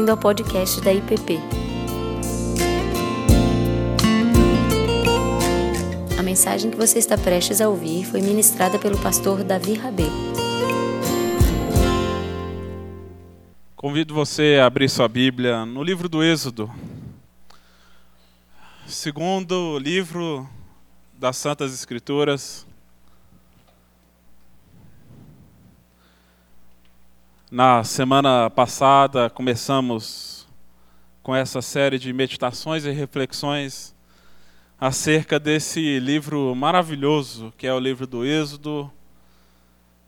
bem-vindo ao podcast da IPP. A mensagem que você está prestes a ouvir foi ministrada pelo pastor Davi Rabê. Convido você a abrir sua Bíblia no livro do Êxodo, segundo livro das Santas Escrituras. Na semana passada começamos com essa série de meditações e reflexões acerca desse livro maravilhoso que é o livro do Êxodo,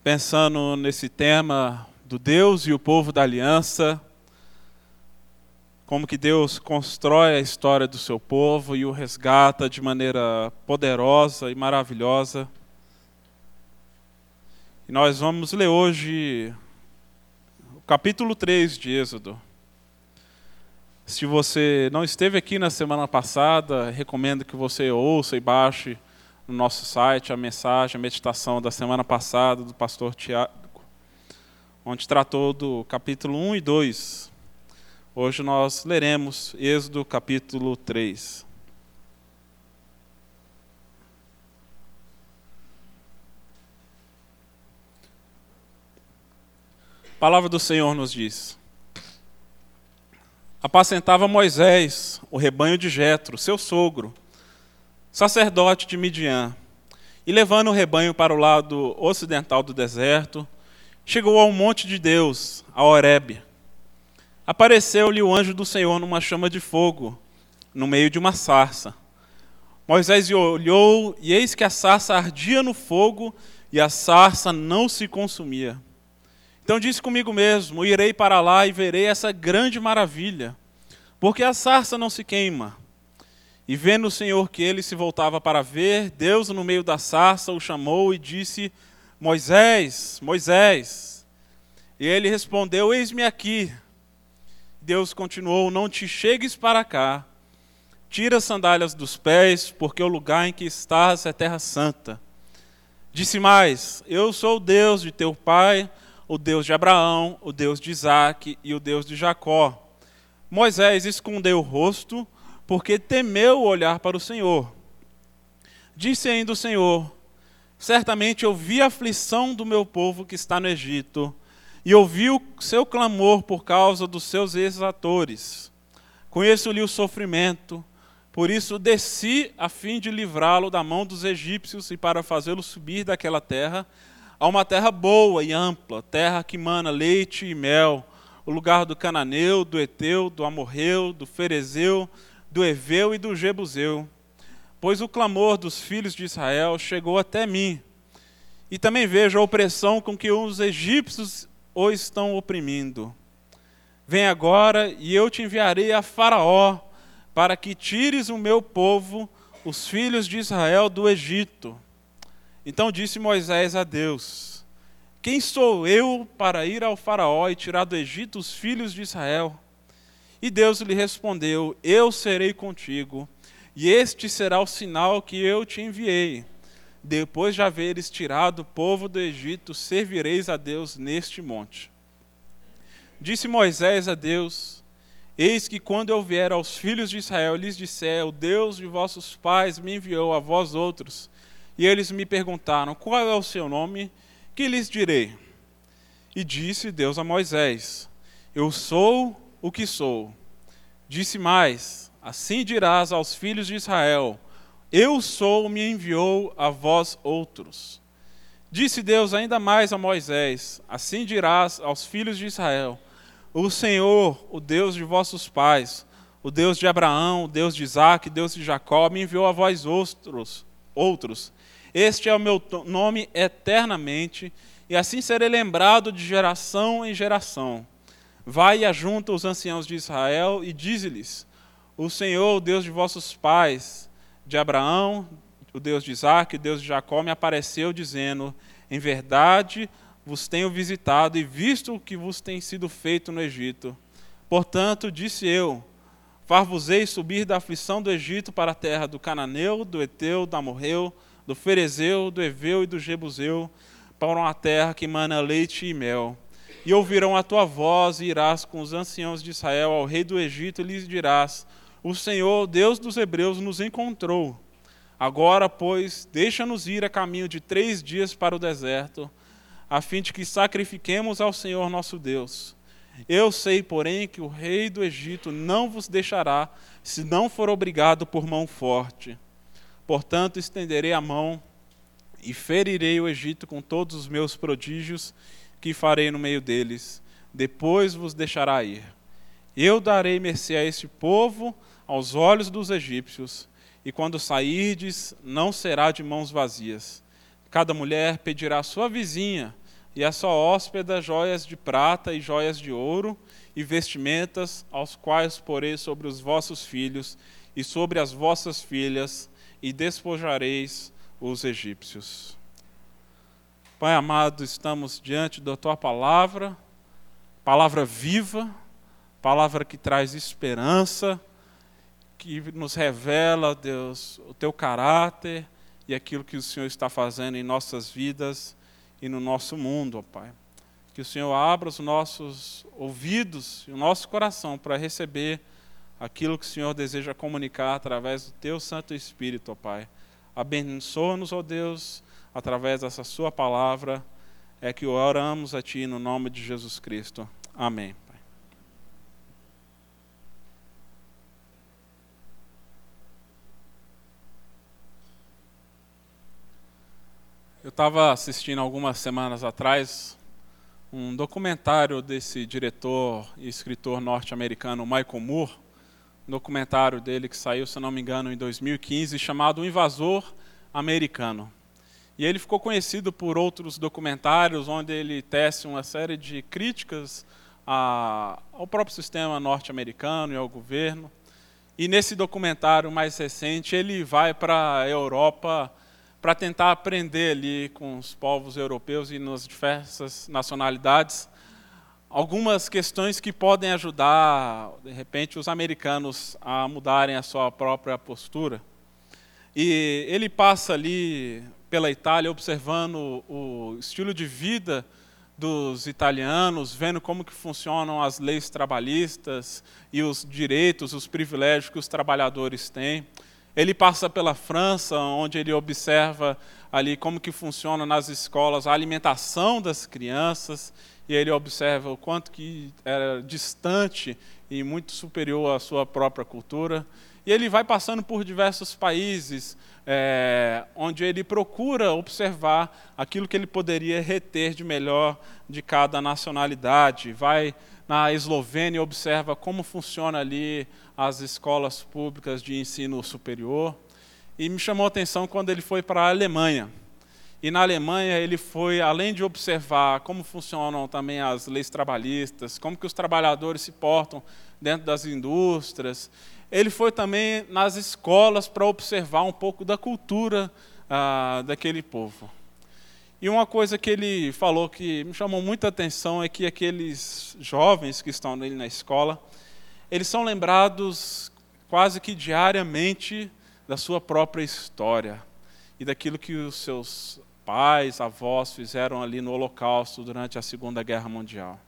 pensando nesse tema do Deus e o povo da aliança, como que Deus constrói a história do seu povo e o resgata de maneira poderosa e maravilhosa. E nós vamos ler hoje capítulo 3 de Êxodo. Se você não esteve aqui na semana passada, recomendo que você ouça e baixe no nosso site a mensagem, a meditação da semana passada do pastor Tiago, onde tratou do capítulo 1 e 2. Hoje nós leremos Êxodo capítulo 3. Palavra do Senhor nos diz: Apacentava Moisés o rebanho de Jetro, seu sogro, sacerdote de Midian, e levando o rebanho para o lado ocidental do deserto, chegou ao monte de Deus, a Horebe. Apareceu-lhe o anjo do Senhor numa chama de fogo, no meio de uma sarça. Moisés olhou, e eis que a sarça ardia no fogo, e a sarça não se consumia. Então disse comigo mesmo: Irei para lá e verei essa grande maravilha, porque a sarça não se queima. E vendo o Senhor que ele se voltava para ver, Deus no meio da sarça o chamou e disse: Moisés, Moisés. E ele respondeu: Eis-me aqui. Deus continuou: Não te chegues para cá. Tira as sandálias dos pés, porque o lugar em que estás é terra santa. Disse mais: Eu sou o Deus de teu pai o Deus de Abraão, o Deus de Isaac e o Deus de Jacó. Moisés escondeu o rosto, porque temeu olhar para o Senhor. Disse ainda o Senhor: Certamente ouvi a aflição do meu povo que está no Egito, e ouvi o seu clamor por causa dos seus exatores. Conheço-lhe o sofrimento, por isso desci a fim de livrá-lo da mão dos egípcios e para fazê-lo subir daquela terra a uma terra boa e ampla, terra que mana leite e mel, o lugar do cananeu, do eteu, do amorreu, do ferezeu, do eveu e do jebuseu. Pois o clamor dos filhos de Israel chegou até mim. E também vejo a opressão com que os egípcios o estão oprimindo. Vem agora e eu te enviarei a Faraó, para que tires o meu povo, os filhos de Israel, do Egito. Então disse Moisés a Deus: Quem sou eu para ir ao Faraó e tirar do Egito os filhos de Israel? E Deus lhe respondeu: Eu serei contigo, e este será o sinal que eu te enviei. Depois de haveres tirado o povo do Egito, servireis a Deus neste monte. Disse Moisés a Deus: Eis que quando eu vier aos filhos de Israel, lhes disser: O Deus de vossos pais me enviou a vós outros e eles me perguntaram: Qual é o seu nome? Que lhes direi? E disse Deus a Moisés: Eu sou o que sou. Disse mais: Assim dirás aos filhos de Israel: Eu sou, me enviou a vós outros. Disse Deus ainda mais a Moisés: Assim dirás aos filhos de Israel: O Senhor, o Deus de vossos pais, o Deus de Abraão, o Deus de Isaac, o Deus de Jacó, me enviou a vós outros. outros. Este é o meu nome eternamente, e assim serei lembrado de geração em geração. Vai e ajunta os anciãos de Israel e dize-lhes: O Senhor, o Deus de vossos pais, de Abraão, o Deus de Isaac, o Deus de Jacó, me apareceu dizendo: Em verdade vos tenho visitado e visto o que vos tem sido feito no Egito. Portanto, disse eu: Far-vos-ei subir da aflição do Egito para a terra do Cananeu, do Eteu, do Amorreu, do Ferezeu, do Eveu e do Jebuseu, para uma terra que mana leite e mel. e ouvirão a tua voz, e irás com os anciãos de Israel ao rei do Egito, e lhes dirás: O Senhor, Deus dos Hebreus, nos encontrou. Agora, pois, deixa-nos ir a caminho de três dias para o deserto, a fim de que sacrifiquemos ao Senhor nosso Deus. Eu sei, porém, que o rei do Egito não vos deixará, se não for obrigado por mão forte. Portanto, estenderei a mão e ferirei o Egito com todos os meus prodígios que farei no meio deles, depois vos deixará ir. Eu darei mercê a este povo aos olhos dos egípcios, e quando sairdes, não será de mãos vazias. Cada mulher pedirá à sua vizinha e à sua hóspeda joias de prata e joias de ouro e vestimentas, aos quais porei sobre os vossos filhos e sobre as vossas filhas, e despojareis os egípcios. Pai amado, estamos diante da tua palavra, palavra viva, palavra que traz esperança, que nos revela, Deus, o teu caráter e aquilo que o Senhor está fazendo em nossas vidas e no nosso mundo, ó Pai. Que o Senhor abra os nossos ouvidos e o nosso coração para receber aquilo que o Senhor deseja comunicar através do teu Santo Espírito, ó Pai. Abençoa-nos, ó Deus através dessa Sua palavra, é que oramos a Ti no nome de Jesus Cristo. Amém. Eu estava assistindo algumas semanas atrás um documentário desse diretor e escritor norte-americano Michael Moore, documentário dele que saiu, se não me engano, em 2015, chamado O Invasor Americano. E ele ficou conhecido por outros documentários onde ele tece uma série de críticas a, ao próprio sistema norte-americano e ao governo. E nesse documentário mais recente, ele vai para a Europa para tentar aprender ali com os povos europeus e nas diversas nacionalidades algumas questões que podem ajudar, de repente, os americanos a mudarem a sua própria postura. E ele passa ali pela Itália, observando o estilo de vida dos italianos, vendo como que funcionam as leis trabalhistas e os direitos, os privilégios que os trabalhadores têm. Ele passa pela França, onde ele observa ali como que funciona nas escolas a alimentação das crianças, e ele observa o quanto que era distante e muito superior à sua própria cultura. E ele vai passando por diversos países, é, onde ele procura observar aquilo que ele poderia reter de melhor de cada nacionalidade. Vai na Eslovênia e observa como funciona ali as escolas públicas de ensino superior. E me chamou a atenção quando ele foi para a Alemanha. E na Alemanha ele foi, além de observar como funcionam também as leis trabalhistas, como que os trabalhadores se portam dentro das indústrias, ele foi também nas escolas para observar um pouco da cultura ah, daquele povo. E uma coisa que ele falou que me chamou muita atenção é que aqueles jovens que estão nele na escola, eles são lembrados quase que diariamente da sua própria história e daquilo que os seus pais, avós fizeram ali no Holocausto durante a Segunda Guerra Mundial.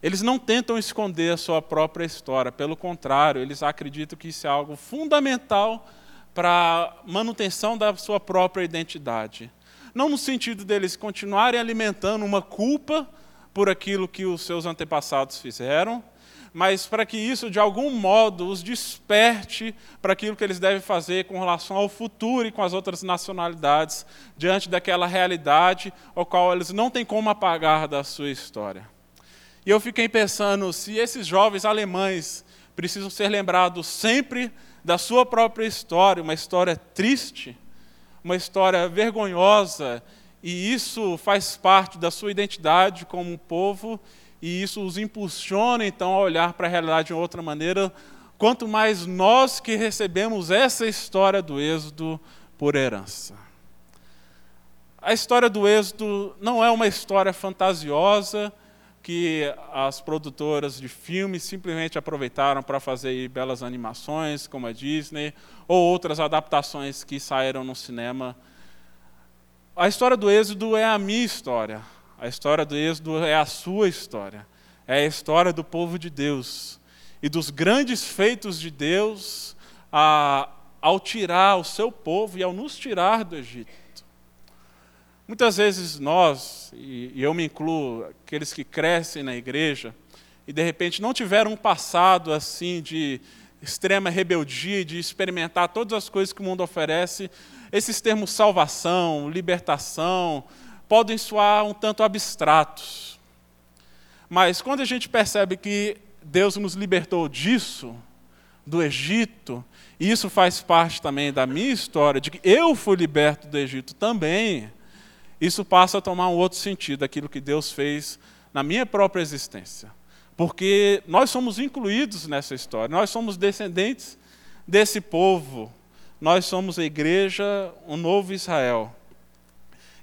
Eles não tentam esconder a sua própria história, pelo contrário, eles acreditam que isso é algo fundamental para a manutenção da sua própria identidade. Não no sentido deles continuarem alimentando uma culpa por aquilo que os seus antepassados fizeram, mas para que isso, de algum modo, os desperte para aquilo que eles devem fazer com relação ao futuro e com as outras nacionalidades, diante daquela realidade ao qual eles não têm como apagar da sua história. E eu fiquei pensando se esses jovens alemães precisam ser lembrados sempre da sua própria história, uma história triste, uma história vergonhosa, e isso faz parte da sua identidade como um povo, e isso os impulsiona então a olhar para a realidade de outra maneira, quanto mais nós que recebemos essa história do Êxodo por herança. A história do Êxodo não é uma história fantasiosa, que as produtoras de filmes simplesmente aproveitaram para fazer belas animações, como a Disney, ou outras adaptações que saíram no cinema. A história do Êxodo é a minha história. A história do Êxodo é a sua história. É a história do povo de Deus e dos grandes feitos de Deus a, ao tirar o seu povo e ao nos tirar do Egito. Muitas vezes nós, e, e eu me incluo, aqueles que crescem na igreja, e de repente não tiveram um passado assim de extrema rebeldia, de experimentar todas as coisas que o mundo oferece, esses termos salvação, libertação, podem soar um tanto abstratos. Mas quando a gente percebe que Deus nos libertou disso, do Egito, e isso faz parte também da minha história, de que eu fui liberto do Egito também, isso passa a tomar um outro sentido, aquilo que Deus fez na minha própria existência. Porque nós somos incluídos nessa história, nós somos descendentes desse povo, nós somos a igreja, o novo Israel.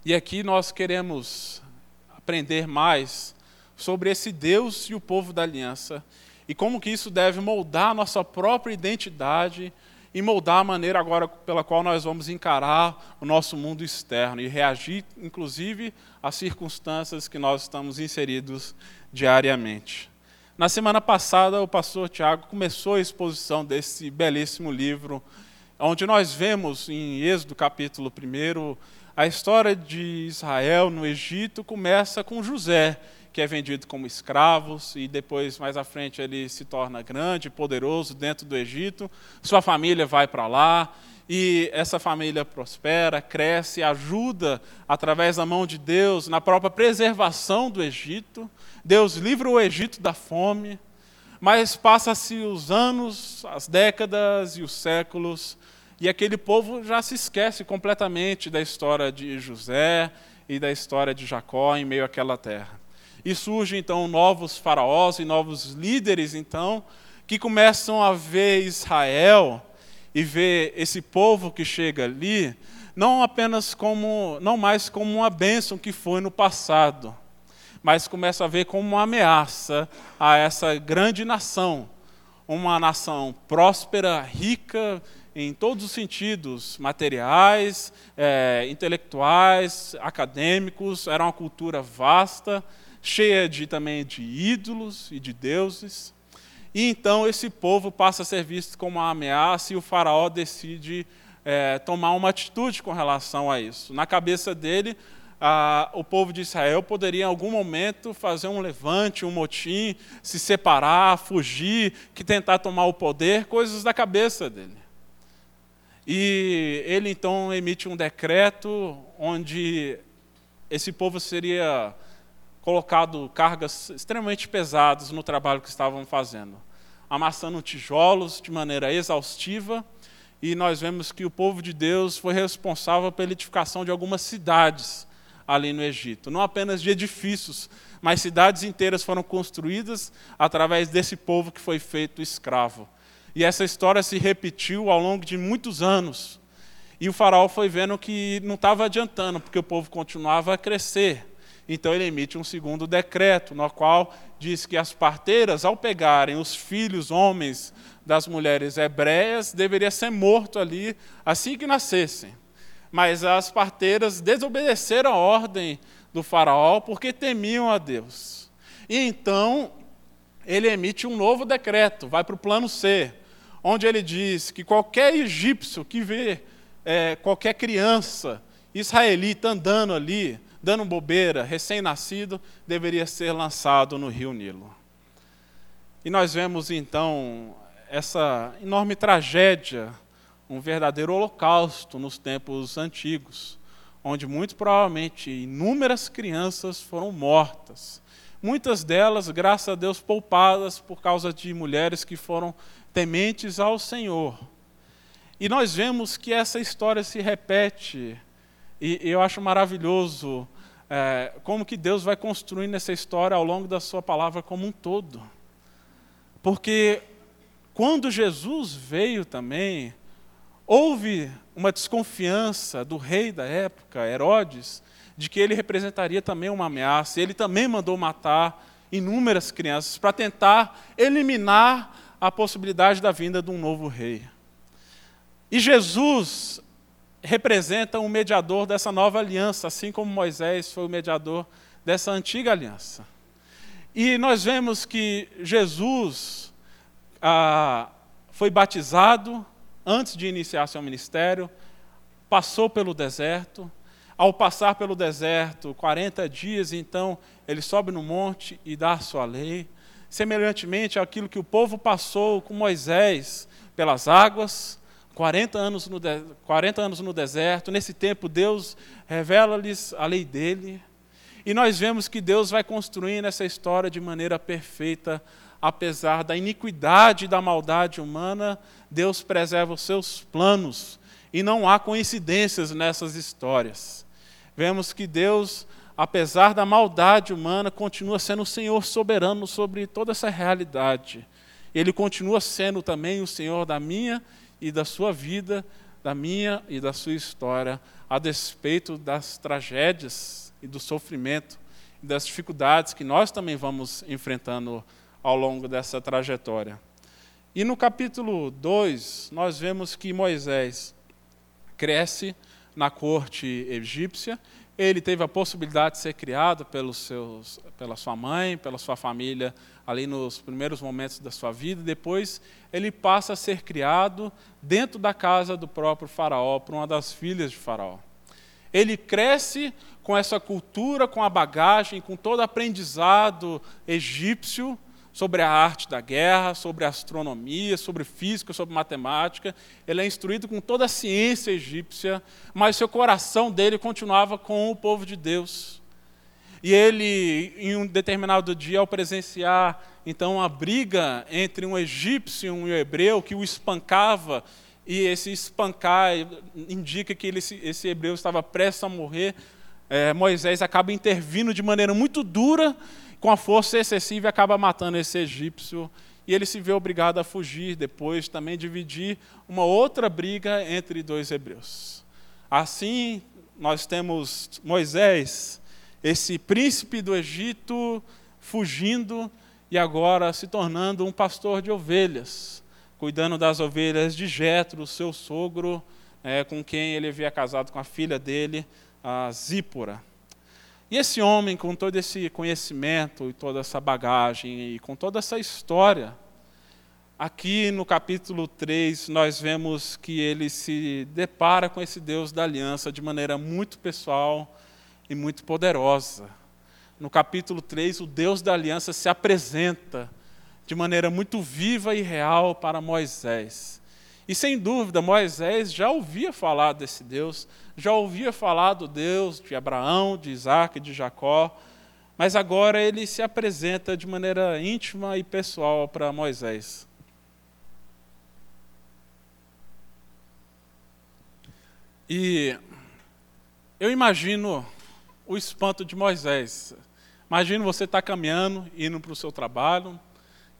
E aqui nós queremos aprender mais sobre esse Deus e o povo da aliança e como que isso deve moldar a nossa própria identidade e moldar a maneira agora pela qual nós vamos encarar o nosso mundo externo e reagir, inclusive, às circunstâncias que nós estamos inseridos diariamente. Na semana passada, o pastor Tiago começou a exposição desse belíssimo livro, onde nós vemos em Êxodo capítulo 1, a história de Israel no Egito começa com José, que é vendido como escravos e depois, mais à frente, ele se torna grande, poderoso dentro do Egito. Sua família vai para lá e essa família prospera, cresce, ajuda através da mão de Deus na própria preservação do Egito. Deus livra o Egito da fome, mas passa-se os anos, as décadas e os séculos, e aquele povo já se esquece completamente da história de José e da história de Jacó em meio àquela terra. E surgem então novos faraós e novos líderes, então, que começam a ver Israel e ver esse povo que chega ali, não apenas como, não mais como uma bênção que foi no passado, mas começa a ver como uma ameaça a essa grande nação, uma nação próspera, rica em todos os sentidos, materiais, é, intelectuais, acadêmicos, era uma cultura vasta, cheia de também de ídolos e de deuses. E então esse povo passa a ser visto como uma ameaça e o faraó decide é, tomar uma atitude com relação a isso. Na cabeça dele, o povo de Israel poderia em algum momento fazer um levante, um motim, se separar, fugir, que tentar tomar o poder, coisas da cabeça dele. E ele então emite um decreto onde esse povo seria colocado cargas extremamente pesadas no trabalho que estavam fazendo, amassando tijolos de maneira exaustiva, e nós vemos que o povo de Deus foi responsável pela edificação de algumas cidades ali no Egito, não apenas de edifícios, mas cidades inteiras foram construídas através desse povo que foi feito escravo. E essa história se repetiu ao longo de muitos anos. E o faraó foi vendo que não estava adiantando, porque o povo continuava a crescer. Então ele emite um segundo decreto, no qual diz que as parteiras, ao pegarem os filhos homens das mulheres hebreias, deveria ser morto ali assim que nascessem. Mas as parteiras desobedeceram a ordem do faraó porque temiam a Deus. E então ele emite um novo decreto, vai para o plano C, onde ele diz que qualquer egípcio que vê é, qualquer criança israelita andando ali, dando bobeira, recém-nascido, deveria ser lançado no rio Nilo. E nós vemos então essa enorme tragédia, um verdadeiro holocausto nos tempos antigos, onde muito provavelmente inúmeras crianças foram mortas. Muitas delas, graças a Deus, poupadas por causa de mulheres que foram tementes ao Senhor. E nós vemos que essa história se repete e eu acho maravilhoso é, como que Deus vai construindo essa história ao longo da sua palavra como um todo. Porque quando Jesus veio também, houve uma desconfiança do rei da época, Herodes, de que ele representaria também uma ameaça. Ele também mandou matar inúmeras crianças para tentar eliminar a possibilidade da vinda de um novo rei. E Jesus representa um mediador dessa nova aliança, assim como Moisés foi o mediador dessa antiga aliança. E nós vemos que Jesus ah, foi batizado antes de iniciar seu ministério, passou pelo deserto. Ao passar pelo deserto, 40 dias, então ele sobe no monte e dá a sua lei. Semelhantemente àquilo que o povo passou com Moisés pelas águas, 40 anos no, 40 anos no deserto, nesse tempo Deus revela-lhes a lei dele. E nós vemos que Deus vai construindo essa história de maneira perfeita, apesar da iniquidade e da maldade humana, Deus preserva os seus planos e não há coincidências nessas histórias. Vemos que Deus, apesar da maldade humana, continua sendo o Senhor soberano sobre toda essa realidade. Ele continua sendo também o Senhor da minha e da sua vida, da minha e da sua história, a despeito das tragédias e do sofrimento e das dificuldades que nós também vamos enfrentando ao longo dessa trajetória. E no capítulo 2, nós vemos que Moisés cresce na corte egípcia. Ele teve a possibilidade de ser criado pelos seus, pela sua mãe, pela sua família ali nos primeiros momentos da sua vida, depois ele passa a ser criado dentro da casa do próprio Faraó, por uma das filhas de Faraó. Ele cresce com essa cultura, com a bagagem, com todo aprendizado egípcio sobre a arte da guerra, sobre astronomia, sobre física, sobre matemática. Ele é instruído com toda a ciência egípcia, mas seu coração dele continuava com o povo de Deus. E ele, em um determinado dia, ao presenciar então a briga entre um egípcio e um hebreu que o espancava, e esse espancar indica que ele, esse hebreu estava prestes a morrer, é, Moisés acaba intervindo de maneira muito dura, com a força excessiva, acaba matando esse egípcio. E ele se vê obrigado a fugir, depois também dividir uma outra briga entre dois hebreus. Assim, nós temos Moisés esse príncipe do Egito fugindo e agora se tornando um pastor de ovelhas, cuidando das ovelhas de Jetro, seu sogro, é, com quem ele havia casado com a filha dele, a Zípora. E esse homem, com todo esse conhecimento e toda essa bagagem e com toda essa história, aqui no capítulo 3 nós vemos que ele se depara com esse Deus da aliança de maneira muito pessoal, e muito poderosa. No capítulo 3, o Deus da aliança se apresenta de maneira muito viva e real para Moisés. E sem dúvida, Moisés já ouvia falar desse Deus, já ouvia falar do Deus de Abraão, de Isaac, de Jacó, mas agora ele se apresenta de maneira íntima e pessoal para Moisés. E eu imagino o espanto de Moisés. Imagina você estar tá caminhando, indo para o seu trabalho,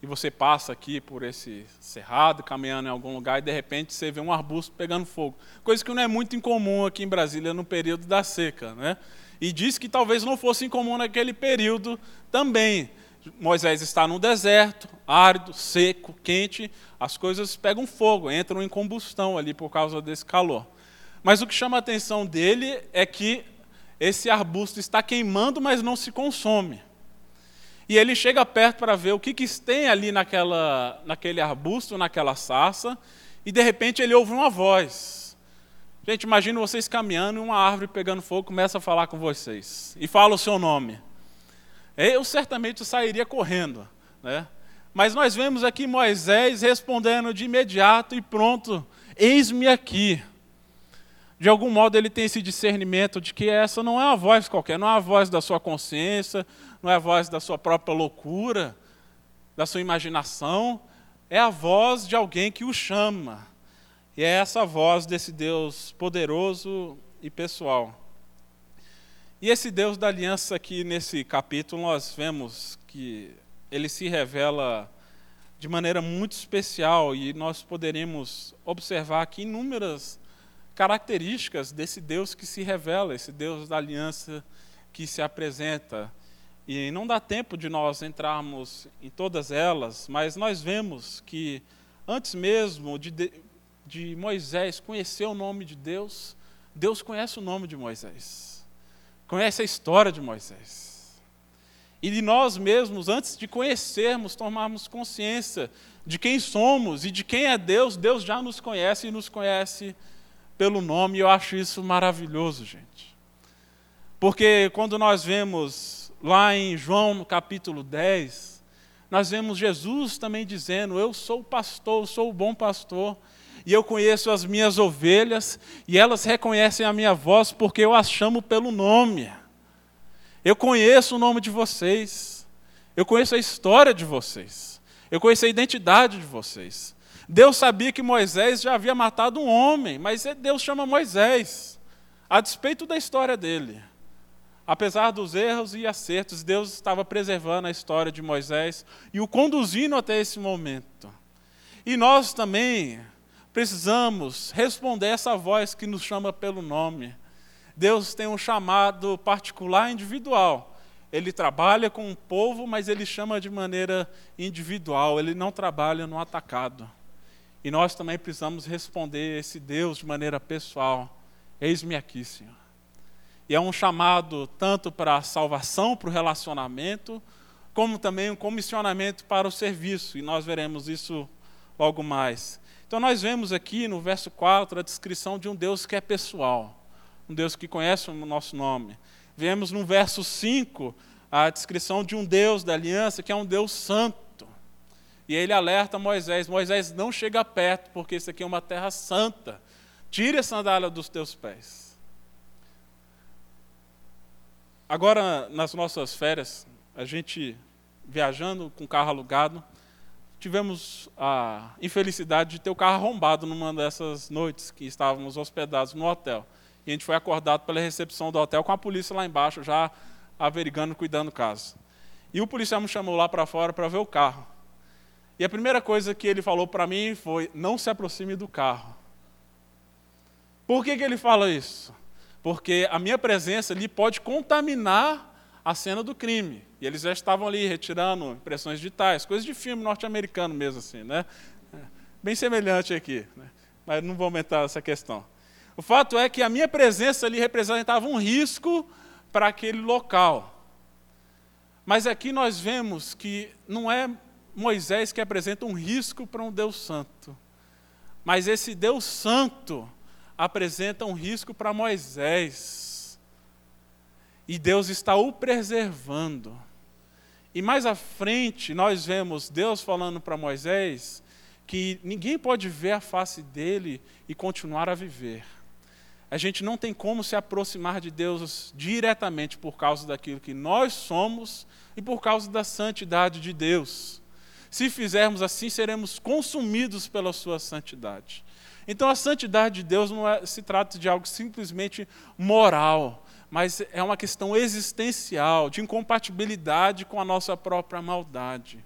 e você passa aqui por esse cerrado, caminhando em algum lugar, e de repente você vê um arbusto pegando fogo. Coisa que não é muito incomum aqui em Brasília no período da seca. Né? E diz que talvez não fosse incomum naquele período também. Moisés está no deserto, árido, seco, quente, as coisas pegam fogo, entram em combustão ali por causa desse calor. Mas o que chama a atenção dele é que esse arbusto está queimando, mas não se consome. E ele chega perto para ver o que, que tem ali naquela, naquele arbusto, naquela sarça, e de repente ele ouve uma voz. Gente, imagine vocês caminhando e uma árvore pegando fogo começa a falar com vocês e fala o seu nome. Eu certamente sairia correndo, né? Mas nós vemos aqui Moisés respondendo de imediato e pronto: Eis-me aqui de algum modo ele tem esse discernimento de que essa não é uma voz qualquer, não é a voz da sua consciência, não é a voz da sua própria loucura, da sua imaginação, é a voz de alguém que o chama. E é essa voz desse Deus poderoso e pessoal. E esse Deus da aliança aqui nesse capítulo nós vemos que ele se revela de maneira muito especial e nós poderemos observar aqui inúmeras características desse Deus que se revela, esse Deus da aliança que se apresenta. E não dá tempo de nós entrarmos em todas elas, mas nós vemos que antes mesmo de, de Moisés conhecer o nome de Deus, Deus conhece o nome de Moisés, conhece a história de Moisés. E de nós mesmos, antes de conhecermos, tomarmos consciência de quem somos e de quem é Deus, Deus já nos conhece e nos conhece pelo nome, eu acho isso maravilhoso, gente. Porque quando nós vemos lá em João no capítulo 10, nós vemos Jesus também dizendo: Eu sou o pastor, eu sou o bom pastor, e eu conheço as minhas ovelhas, e elas reconhecem a minha voz porque eu as chamo pelo nome. Eu conheço o nome de vocês, eu conheço a história de vocês, eu conheço a identidade de vocês. Deus sabia que Moisés já havia matado um homem, mas Deus chama Moisés, a despeito da história dele. Apesar dos erros e acertos, Deus estava preservando a história de Moisés e o conduzindo até esse momento. E nós também, precisamos responder essa voz que nos chama pelo nome. Deus tem um chamado particular individual. Ele trabalha com o povo, mas ele chama de maneira individual, ele não trabalha no atacado. E nós também precisamos responder esse Deus de maneira pessoal. Eis-me aqui, Senhor. E é um chamado tanto para a salvação, para o relacionamento, como também um comissionamento para o serviço. E nós veremos isso logo mais. Então, nós vemos aqui no verso 4 a descrição de um Deus que é pessoal, um Deus que conhece o nosso nome. Vemos no verso 5 a descrição de um Deus da aliança que é um Deus santo. E ele alerta Moisés: Moisés, não chega perto, porque isso aqui é uma terra santa. Tire a sandália dos teus pés. Agora, nas nossas férias, a gente viajando com carro alugado, tivemos a infelicidade de ter o carro arrombado numa dessas noites que estávamos hospedados no hotel. E a gente foi acordado pela recepção do hotel com a polícia lá embaixo, já averigando, cuidando do caso. E o policial me chamou lá para fora para ver o carro. E a primeira coisa que ele falou para mim foi: não se aproxime do carro. Por que, que ele fala isso? Porque a minha presença ali pode contaminar a cena do crime. E eles já estavam ali retirando impressões digitais, coisas de filme norte-americano mesmo, assim, né? Bem semelhante aqui, né? mas não vou aumentar essa questão. O fato é que a minha presença ali representava um risco para aquele local. Mas aqui nós vemos que não é Moisés que apresenta um risco para um Deus Santo, mas esse Deus Santo apresenta um risco para Moisés. E Deus está o preservando. E mais à frente, nós vemos Deus falando para Moisés que ninguém pode ver a face dele e continuar a viver. A gente não tem como se aproximar de Deus diretamente por causa daquilo que nós somos e por causa da santidade de Deus. Se fizermos assim, seremos consumidos pela sua santidade. Então, a santidade de Deus não é, se trata de algo simplesmente moral, mas é uma questão existencial, de incompatibilidade com a nossa própria maldade.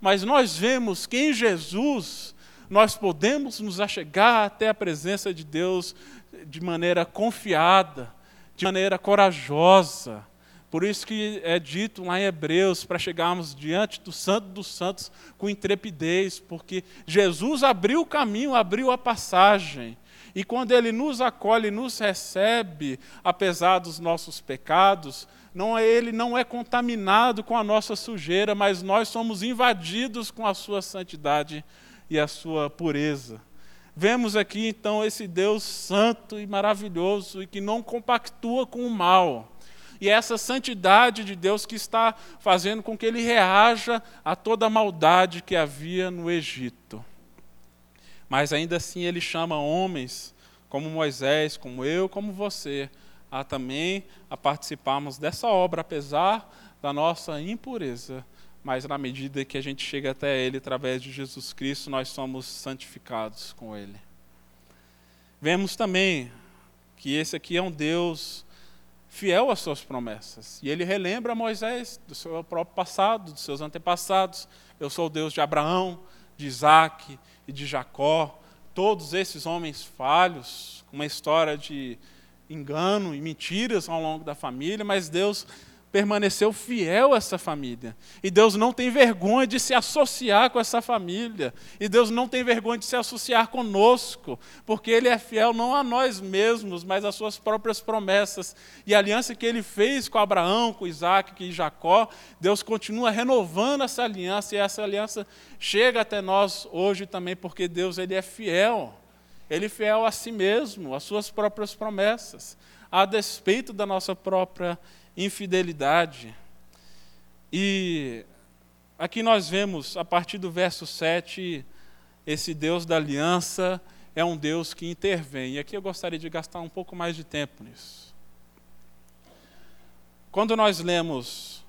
Mas nós vemos que em Jesus nós podemos nos achegar até a presença de Deus de maneira confiada, de maneira corajosa. Por isso que é dito lá em Hebreus, para chegarmos diante do Santo dos Santos com intrepidez, porque Jesus abriu o caminho, abriu a passagem. E quando Ele nos acolhe, nos recebe, apesar dos nossos pecados, não é, Ele não é contaminado com a nossa sujeira, mas nós somos invadidos com a Sua santidade e a Sua pureza. Vemos aqui então esse Deus santo e maravilhoso e que não compactua com o mal. E é essa santidade de Deus que está fazendo com que ele reaja a toda a maldade que havia no Egito. Mas ainda assim ele chama homens como Moisés, como eu, como você, a também a participarmos dessa obra, apesar da nossa impureza. Mas na medida que a gente chega até Ele através de Jesus Cristo, nós somos santificados com Ele. Vemos também que esse aqui é um Deus fiel às suas promessas. E ele relembra Moisés do seu próprio passado, dos seus antepassados. Eu sou o Deus de Abraão, de Isaac e de Jacó, todos esses homens falhos, com uma história de engano e mentiras ao longo da família, mas Deus permaneceu fiel a essa família. E Deus não tem vergonha de se associar com essa família. E Deus não tem vergonha de se associar conosco, porque Ele é fiel não a nós mesmos, mas às suas próprias promessas. E a aliança que Ele fez com Abraão, com Isaac e Jacó, Deus continua renovando essa aliança, e essa aliança chega até nós hoje também, porque Deus ele é fiel. Ele é fiel a si mesmo, às suas próprias promessas, a despeito da nossa própria infidelidade. E aqui nós vemos, a partir do verso 7, esse Deus da aliança é um Deus que intervém. E aqui eu gostaria de gastar um pouco mais de tempo nisso. Quando nós lemos,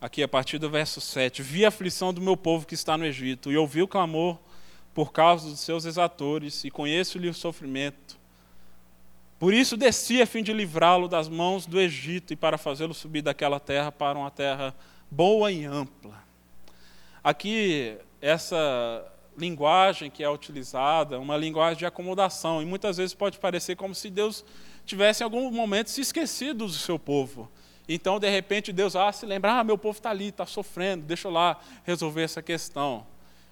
aqui a partir do verso 7, vi a aflição do meu povo que está no Egito, e ouvi o clamor por causa dos seus exatores, e conheço-lhe o sofrimento. Por isso desci a fim de livrá-lo das mãos do Egito e para fazê-lo subir daquela terra para uma terra boa e ampla. Aqui, essa linguagem que é utilizada, uma linguagem de acomodação, e muitas vezes pode parecer como se Deus tivesse em algum momento se esquecido do seu povo. Então, de repente, Deus ah, se lembra, ah, meu povo está ali, está sofrendo, deixa eu lá resolver essa questão.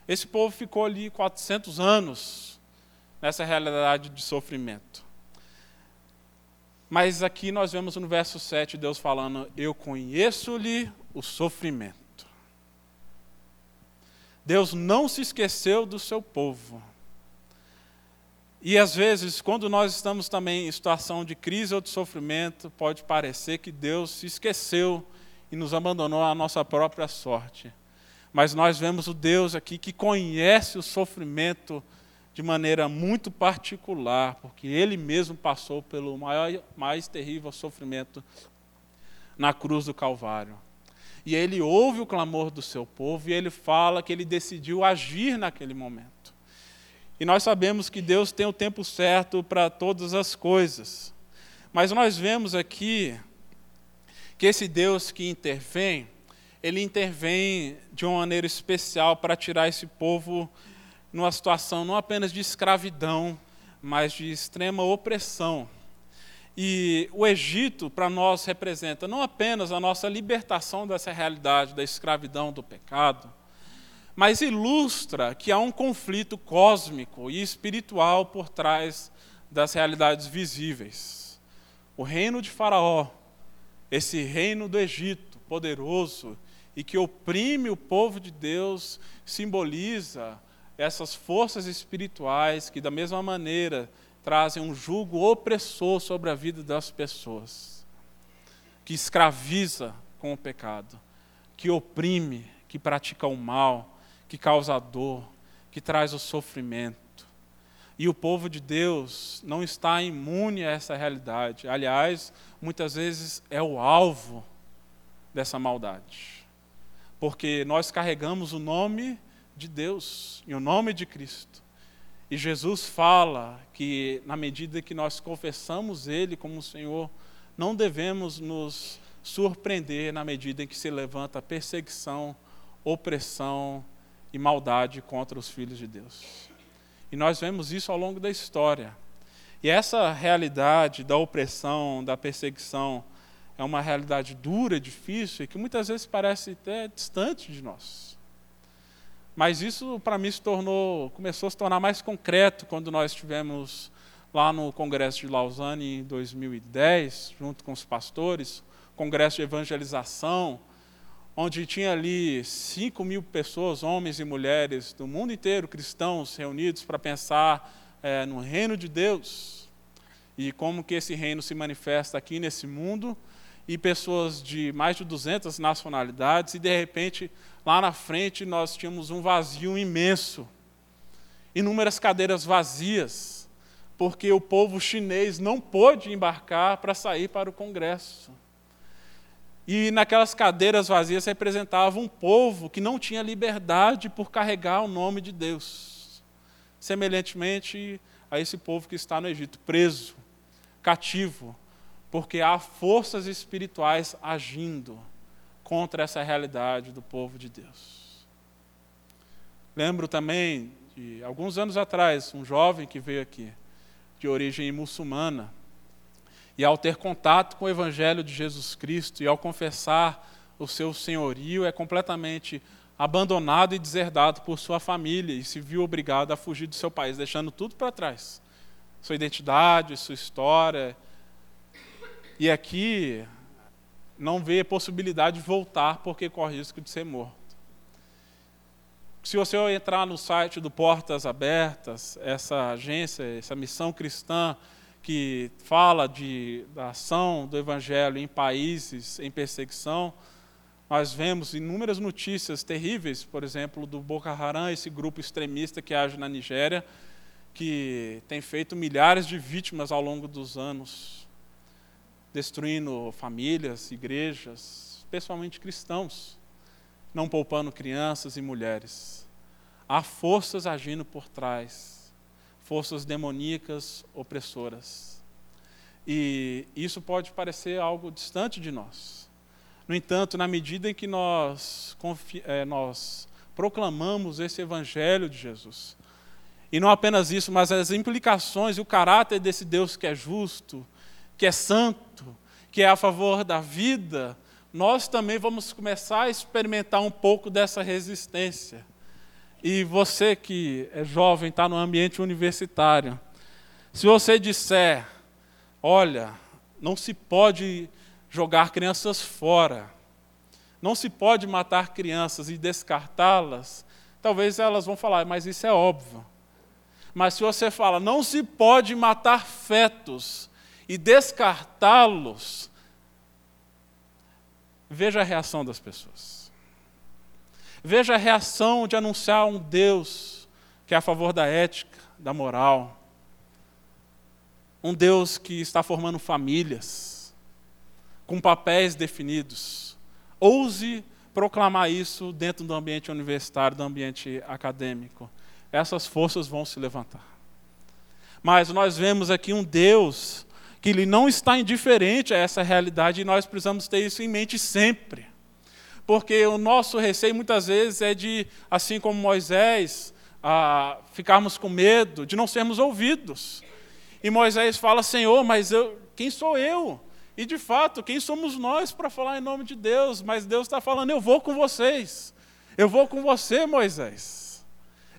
Esse povo ficou ali 400 anos nessa realidade de sofrimento. Mas aqui nós vemos no verso 7 Deus falando: Eu conheço-lhe o sofrimento. Deus não se esqueceu do seu povo. E às vezes, quando nós estamos também em situação de crise ou de sofrimento, pode parecer que Deus se esqueceu e nos abandonou à nossa própria sorte. Mas nós vemos o Deus aqui que conhece o sofrimento de maneira muito particular, porque ele mesmo passou pelo maior, mais terrível sofrimento na cruz do Calvário. E ele ouve o clamor do seu povo e ele fala que ele decidiu agir naquele momento. E nós sabemos que Deus tem o tempo certo para todas as coisas. Mas nós vemos aqui que esse Deus que intervém, ele intervém de uma maneira especial para tirar esse povo numa situação não apenas de escravidão, mas de extrema opressão. E o Egito, para nós, representa não apenas a nossa libertação dessa realidade da escravidão, do pecado, mas ilustra que há um conflito cósmico e espiritual por trás das realidades visíveis. O reino de Faraó, esse reino do Egito, poderoso e que oprime o povo de Deus, simboliza essas forças espirituais que, da mesma maneira, trazem um jugo opressor sobre a vida das pessoas, que escraviza com o pecado, que oprime, que pratica o mal, que causa dor, que traz o sofrimento. E o povo de Deus não está imune a essa realidade. Aliás, muitas vezes é o alvo dessa maldade. Porque nós carregamos o nome de Deus, em o nome de Cristo. E Jesus fala que, na medida que nós confessamos Ele como Senhor, não devemos nos surpreender na medida em que se levanta perseguição, opressão e maldade contra os filhos de Deus. E nós vemos isso ao longo da história. E essa realidade da opressão, da perseguição, é uma realidade dura, difícil e que muitas vezes parece até distante de nós. Mas isso para mim se tornou, começou a se tornar mais concreto quando nós estivemos lá no Congresso de Lausanne em 2010, junto com os pastores, congresso de evangelização, onde tinha ali 5 mil pessoas, homens e mulheres do mundo inteiro, cristãos, reunidos para pensar é, no reino de Deus. E como que esse reino se manifesta aqui nesse mundo e pessoas de mais de 200 nacionalidades, e de repente, lá na frente, nós tínhamos um vazio imenso inúmeras cadeiras vazias, porque o povo chinês não pôde embarcar para sair para o Congresso. E naquelas cadeiras vazias representava um povo que não tinha liberdade por carregar o nome de Deus. Semelhantemente a esse povo que está no Egito, preso, cativo, porque há forças espirituais agindo contra essa realidade do povo de Deus. Lembro também de alguns anos atrás, um jovem que veio aqui, de origem muçulmana, E ao ter contato com o Evangelho de Jesus Cristo e ao confessar o seu senhorio, é completamente abandonado e deserdado por sua família e se viu obrigado a fugir do seu país, deixando tudo para trás. Sua identidade, sua história. E aqui não vê possibilidade de voltar porque corre risco de ser morto. Se você entrar no site do Portas Abertas, essa agência, essa missão cristã que fala de, da ação do Evangelho em países em perseguição, nós vemos inúmeras notícias terríveis, por exemplo, do Boko Haram, esse grupo extremista que age na Nigéria, que tem feito milhares de vítimas ao longo dos anos, destruindo famílias, igrejas, pessoalmente cristãos, não poupando crianças e mulheres. Há forças agindo por trás, forças demoníacas opressoras. E isso pode parecer algo distante de nós. No entanto, na medida em que nós, é, nós proclamamos esse Evangelho de Jesus, e não apenas isso, mas as implicações e o caráter desse Deus que é justo, que é santo, que é a favor da vida, nós também vamos começar a experimentar um pouco dessa resistência. E você que é jovem, está no ambiente universitário, se você disser, olha, não se pode jogar crianças fora. Não se pode matar crianças e descartá-las. Talvez elas vão falar, mas isso é óbvio. Mas se você fala, não se pode matar fetos e descartá-los, veja a reação das pessoas. Veja a reação de anunciar um Deus que é a favor da ética, da moral. Um Deus que está formando famílias com papéis definidos. Ouse proclamar isso dentro do ambiente universitário, do ambiente acadêmico. Essas forças vão se levantar. Mas nós vemos aqui um Deus que ele não está indiferente a essa realidade e nós precisamos ter isso em mente sempre. Porque o nosso receio muitas vezes é de, assim como Moisés, ficarmos com medo de não sermos ouvidos. E Moisés fala: Senhor, mas eu, quem sou eu? E de fato, quem somos nós para falar em nome de Deus? Mas Deus está falando: eu vou com vocês. Eu vou com você, Moisés.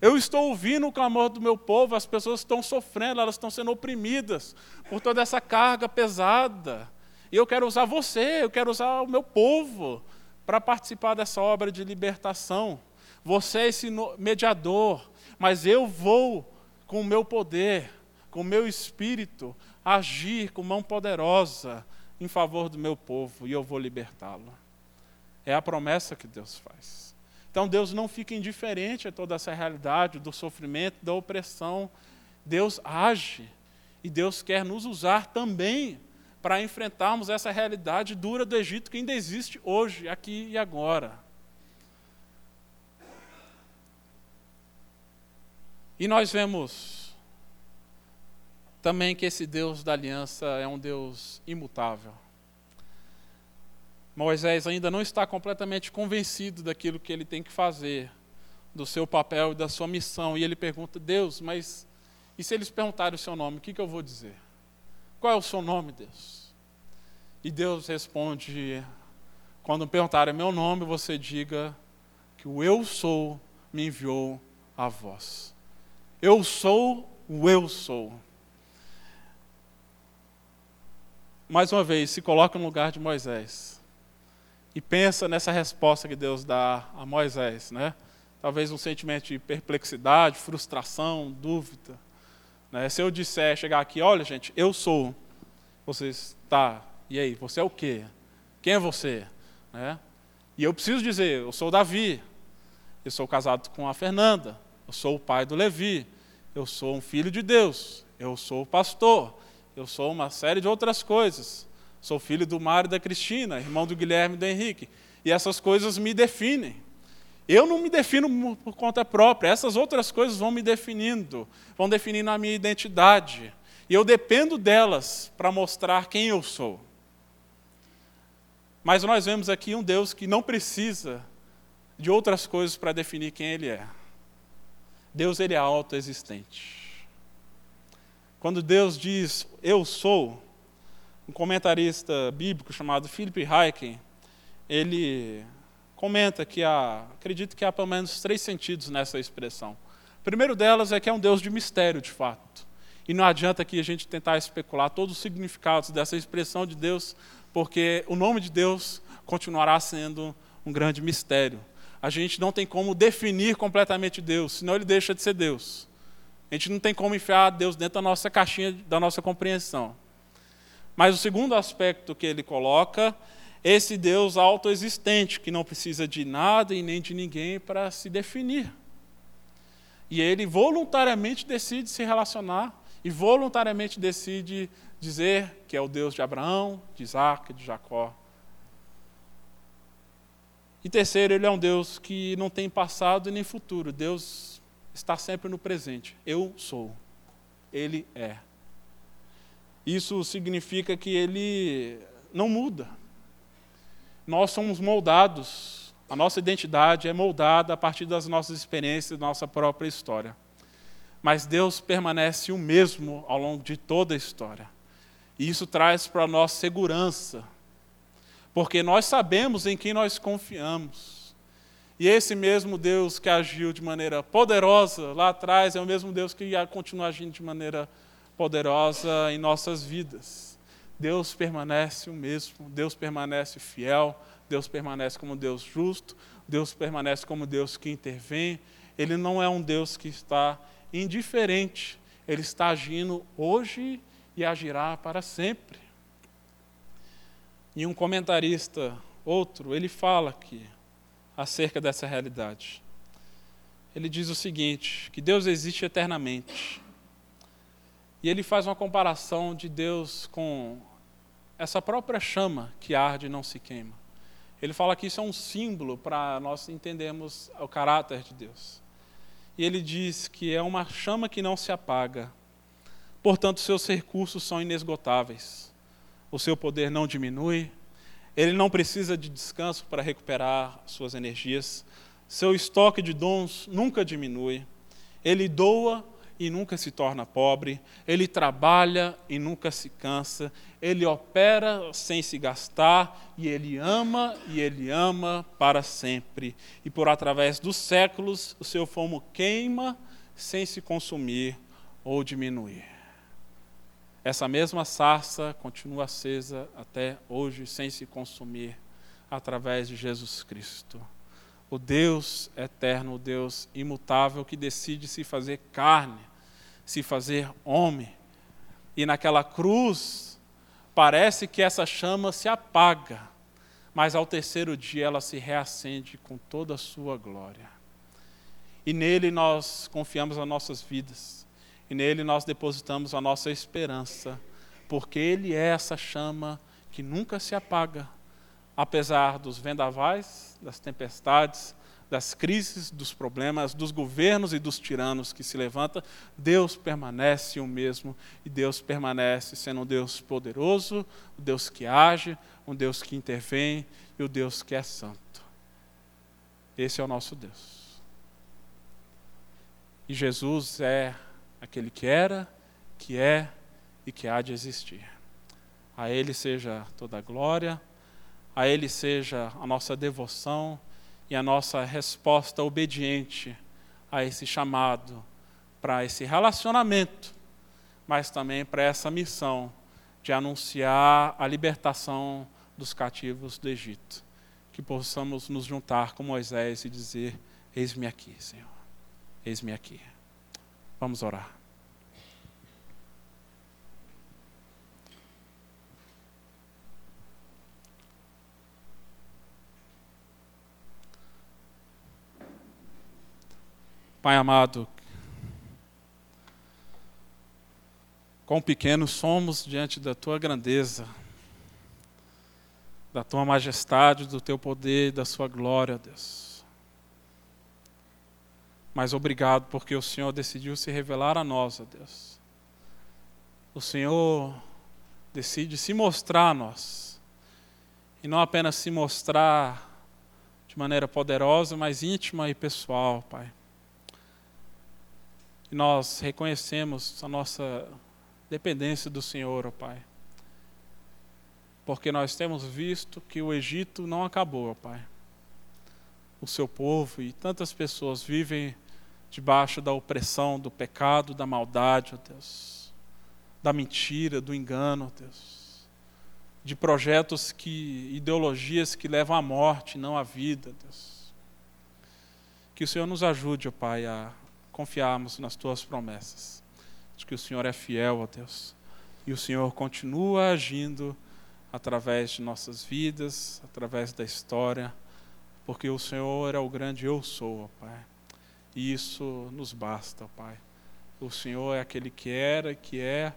Eu estou ouvindo o clamor do meu povo, as pessoas estão sofrendo, elas estão sendo oprimidas por toda essa carga pesada. E eu quero usar você, eu quero usar o meu povo para participar dessa obra de libertação. Você é esse mediador, mas eu vou com o meu poder, com o meu espírito, agir com mão poderosa, em favor do meu povo e eu vou libertá-lo. É a promessa que Deus faz. Então Deus não fica indiferente a toda essa realidade do sofrimento, da opressão. Deus age e Deus quer nos usar também para enfrentarmos essa realidade dura do Egito que ainda existe hoje, aqui e agora. E nós vemos também que esse Deus da aliança é um Deus imutável. Moisés ainda não está completamente convencido daquilo que ele tem que fazer, do seu papel e da sua missão. E ele pergunta: Deus, mas e se eles perguntarem o seu nome, o que, que eu vou dizer? Qual é o seu nome, Deus? E Deus responde: quando perguntarem meu nome, você diga que o eu sou me enviou a vós. Eu sou o eu sou. mais uma vez, se coloca no lugar de Moisés e pensa nessa resposta que Deus dá a Moisés, né? Talvez um sentimento de perplexidade, frustração, dúvida. Né? Se eu disser, chegar aqui, olha gente, eu sou, vocês, tá, e aí, você é o quê? Quem é você? Né? E eu preciso dizer, eu sou Davi, eu sou casado com a Fernanda, eu sou o pai do Levi, eu sou um filho de Deus, eu sou pastor, eu sou uma série de outras coisas. Sou filho do Mário e da Cristina, irmão do Guilherme e do Henrique. E essas coisas me definem. Eu não me defino por conta própria, essas outras coisas vão me definindo, vão definindo a minha identidade. E eu dependo delas para mostrar quem eu sou. Mas nós vemos aqui um Deus que não precisa de outras coisas para definir quem Ele é. Deus ele é autoexistente. Quando Deus diz eu sou, um comentarista bíblico chamado Philip Hayken, ele comenta que há, acredito que há pelo menos três sentidos nessa expressão. O primeiro delas é que é um Deus de mistério, de fato. E não adianta aqui a gente tentar especular todos os significados dessa expressão de Deus, porque o nome de Deus continuará sendo um grande mistério. A gente não tem como definir completamente Deus, senão ele deixa de ser Deus. A gente não tem como enfiar Deus dentro da nossa caixinha, da nossa compreensão. Mas o segundo aspecto que ele coloca, esse Deus autoexistente, que não precisa de nada e nem de ninguém para se definir. E ele voluntariamente decide se relacionar e voluntariamente decide dizer que é o Deus de Abraão, de Isaac, de Jacó. E terceiro, ele é um Deus que não tem passado nem futuro. Deus está sempre no presente. Eu sou. Ele é. Isso significa que ele não muda. Nós somos moldados, a nossa identidade é moldada a partir das nossas experiências, da nossa própria história. Mas Deus permanece o mesmo ao longo de toda a história. E isso traz para nós segurança, porque nós sabemos em quem nós confiamos. E esse mesmo Deus que agiu de maneira poderosa lá atrás é o mesmo Deus que continua agindo de maneira poderosa em nossas vidas. Deus permanece o mesmo, Deus permanece fiel, Deus permanece como Deus justo, Deus permanece como Deus que intervém. Ele não é um Deus que está indiferente, ele está agindo hoje e agirá para sempre. E um comentarista, outro, ele fala aqui acerca dessa realidade. Ele diz o seguinte: que Deus existe eternamente. E ele faz uma comparação de Deus com essa própria chama que arde e não se queima. Ele fala que isso é um símbolo para nós entendermos o caráter de Deus e ele diz que é uma chama que não se apaga. Portanto, seus recursos são inesgotáveis. O seu poder não diminui. Ele não precisa de descanso para recuperar suas energias. Seu estoque de dons nunca diminui. Ele doa e nunca se torna pobre, ele trabalha e nunca se cansa, ele opera sem se gastar e ele ama e ele ama para sempre. E por através dos séculos o seu fomo queima sem se consumir ou diminuir. Essa mesma sarça continua acesa até hoje sem se consumir através de Jesus Cristo. O Deus eterno, o Deus imutável que decide se fazer carne se fazer homem. E naquela cruz, parece que essa chama se apaga, mas ao terceiro dia ela se reacende com toda a sua glória. E nele nós confiamos as nossas vidas, e nele nós depositamos a nossa esperança, porque ele é essa chama que nunca se apaga, apesar dos vendavais, das tempestades, das crises, dos problemas, dos governos e dos tiranos que se levanta, Deus permanece o mesmo e Deus permanece sendo um Deus poderoso, um Deus que age, um Deus que intervém e o um Deus que é santo. Esse é o nosso Deus. E Jesus é aquele que era, que é e que há de existir. A Ele seja toda a glória, a Ele seja a nossa devoção e a nossa resposta obediente a esse chamado, para esse relacionamento, mas também para essa missão de anunciar a libertação dos cativos do Egito. Que possamos nos juntar com Moisés e dizer: Eis-me aqui, Senhor, eis-me aqui. Vamos orar. Pai amado, quão pequenos somos diante da tua grandeza, da tua majestade, do teu poder, da sua glória, Deus. Mas obrigado porque o Senhor decidiu se revelar a nós, ó Deus. O Senhor decide se mostrar a nós. E não apenas se mostrar de maneira poderosa, mas íntima e pessoal, Pai. E nós reconhecemos a nossa dependência do Senhor, ó Pai. porque nós temos visto que o Egito não acabou, ó Pai. O seu povo e tantas pessoas vivem debaixo da opressão, do pecado, da maldade, ó Deus, da mentira, do engano, ó Deus, de projetos que, ideologias que levam à morte, não à vida, Deus. Que o Senhor nos ajude, ó Pai, a confiarmos nas tuas promessas, de que o Senhor é fiel, ó Deus, e o Senhor continua agindo através de nossas vidas, através da história, porque o Senhor é o grande eu sou, ó Pai. E isso nos basta, ó Pai. O Senhor é aquele que era, que é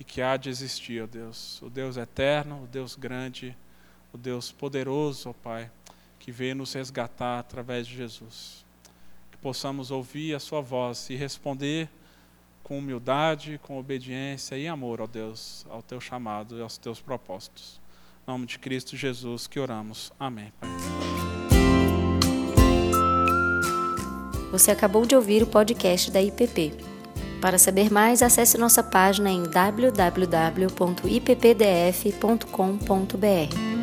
e que há de existir, ó Deus. O Deus eterno, o Deus grande, o Deus poderoso, ó Pai, que veio nos resgatar através de Jesus. Que possamos ouvir a Sua voz e responder com humildade, com obediência e amor, ó Deus, ao teu chamado e aos teus propósitos. Em nome de Cristo Jesus que oramos. Amém. Você acabou de ouvir o podcast da IPP. Para saber mais, acesse nossa página em www.ippdf.com.br.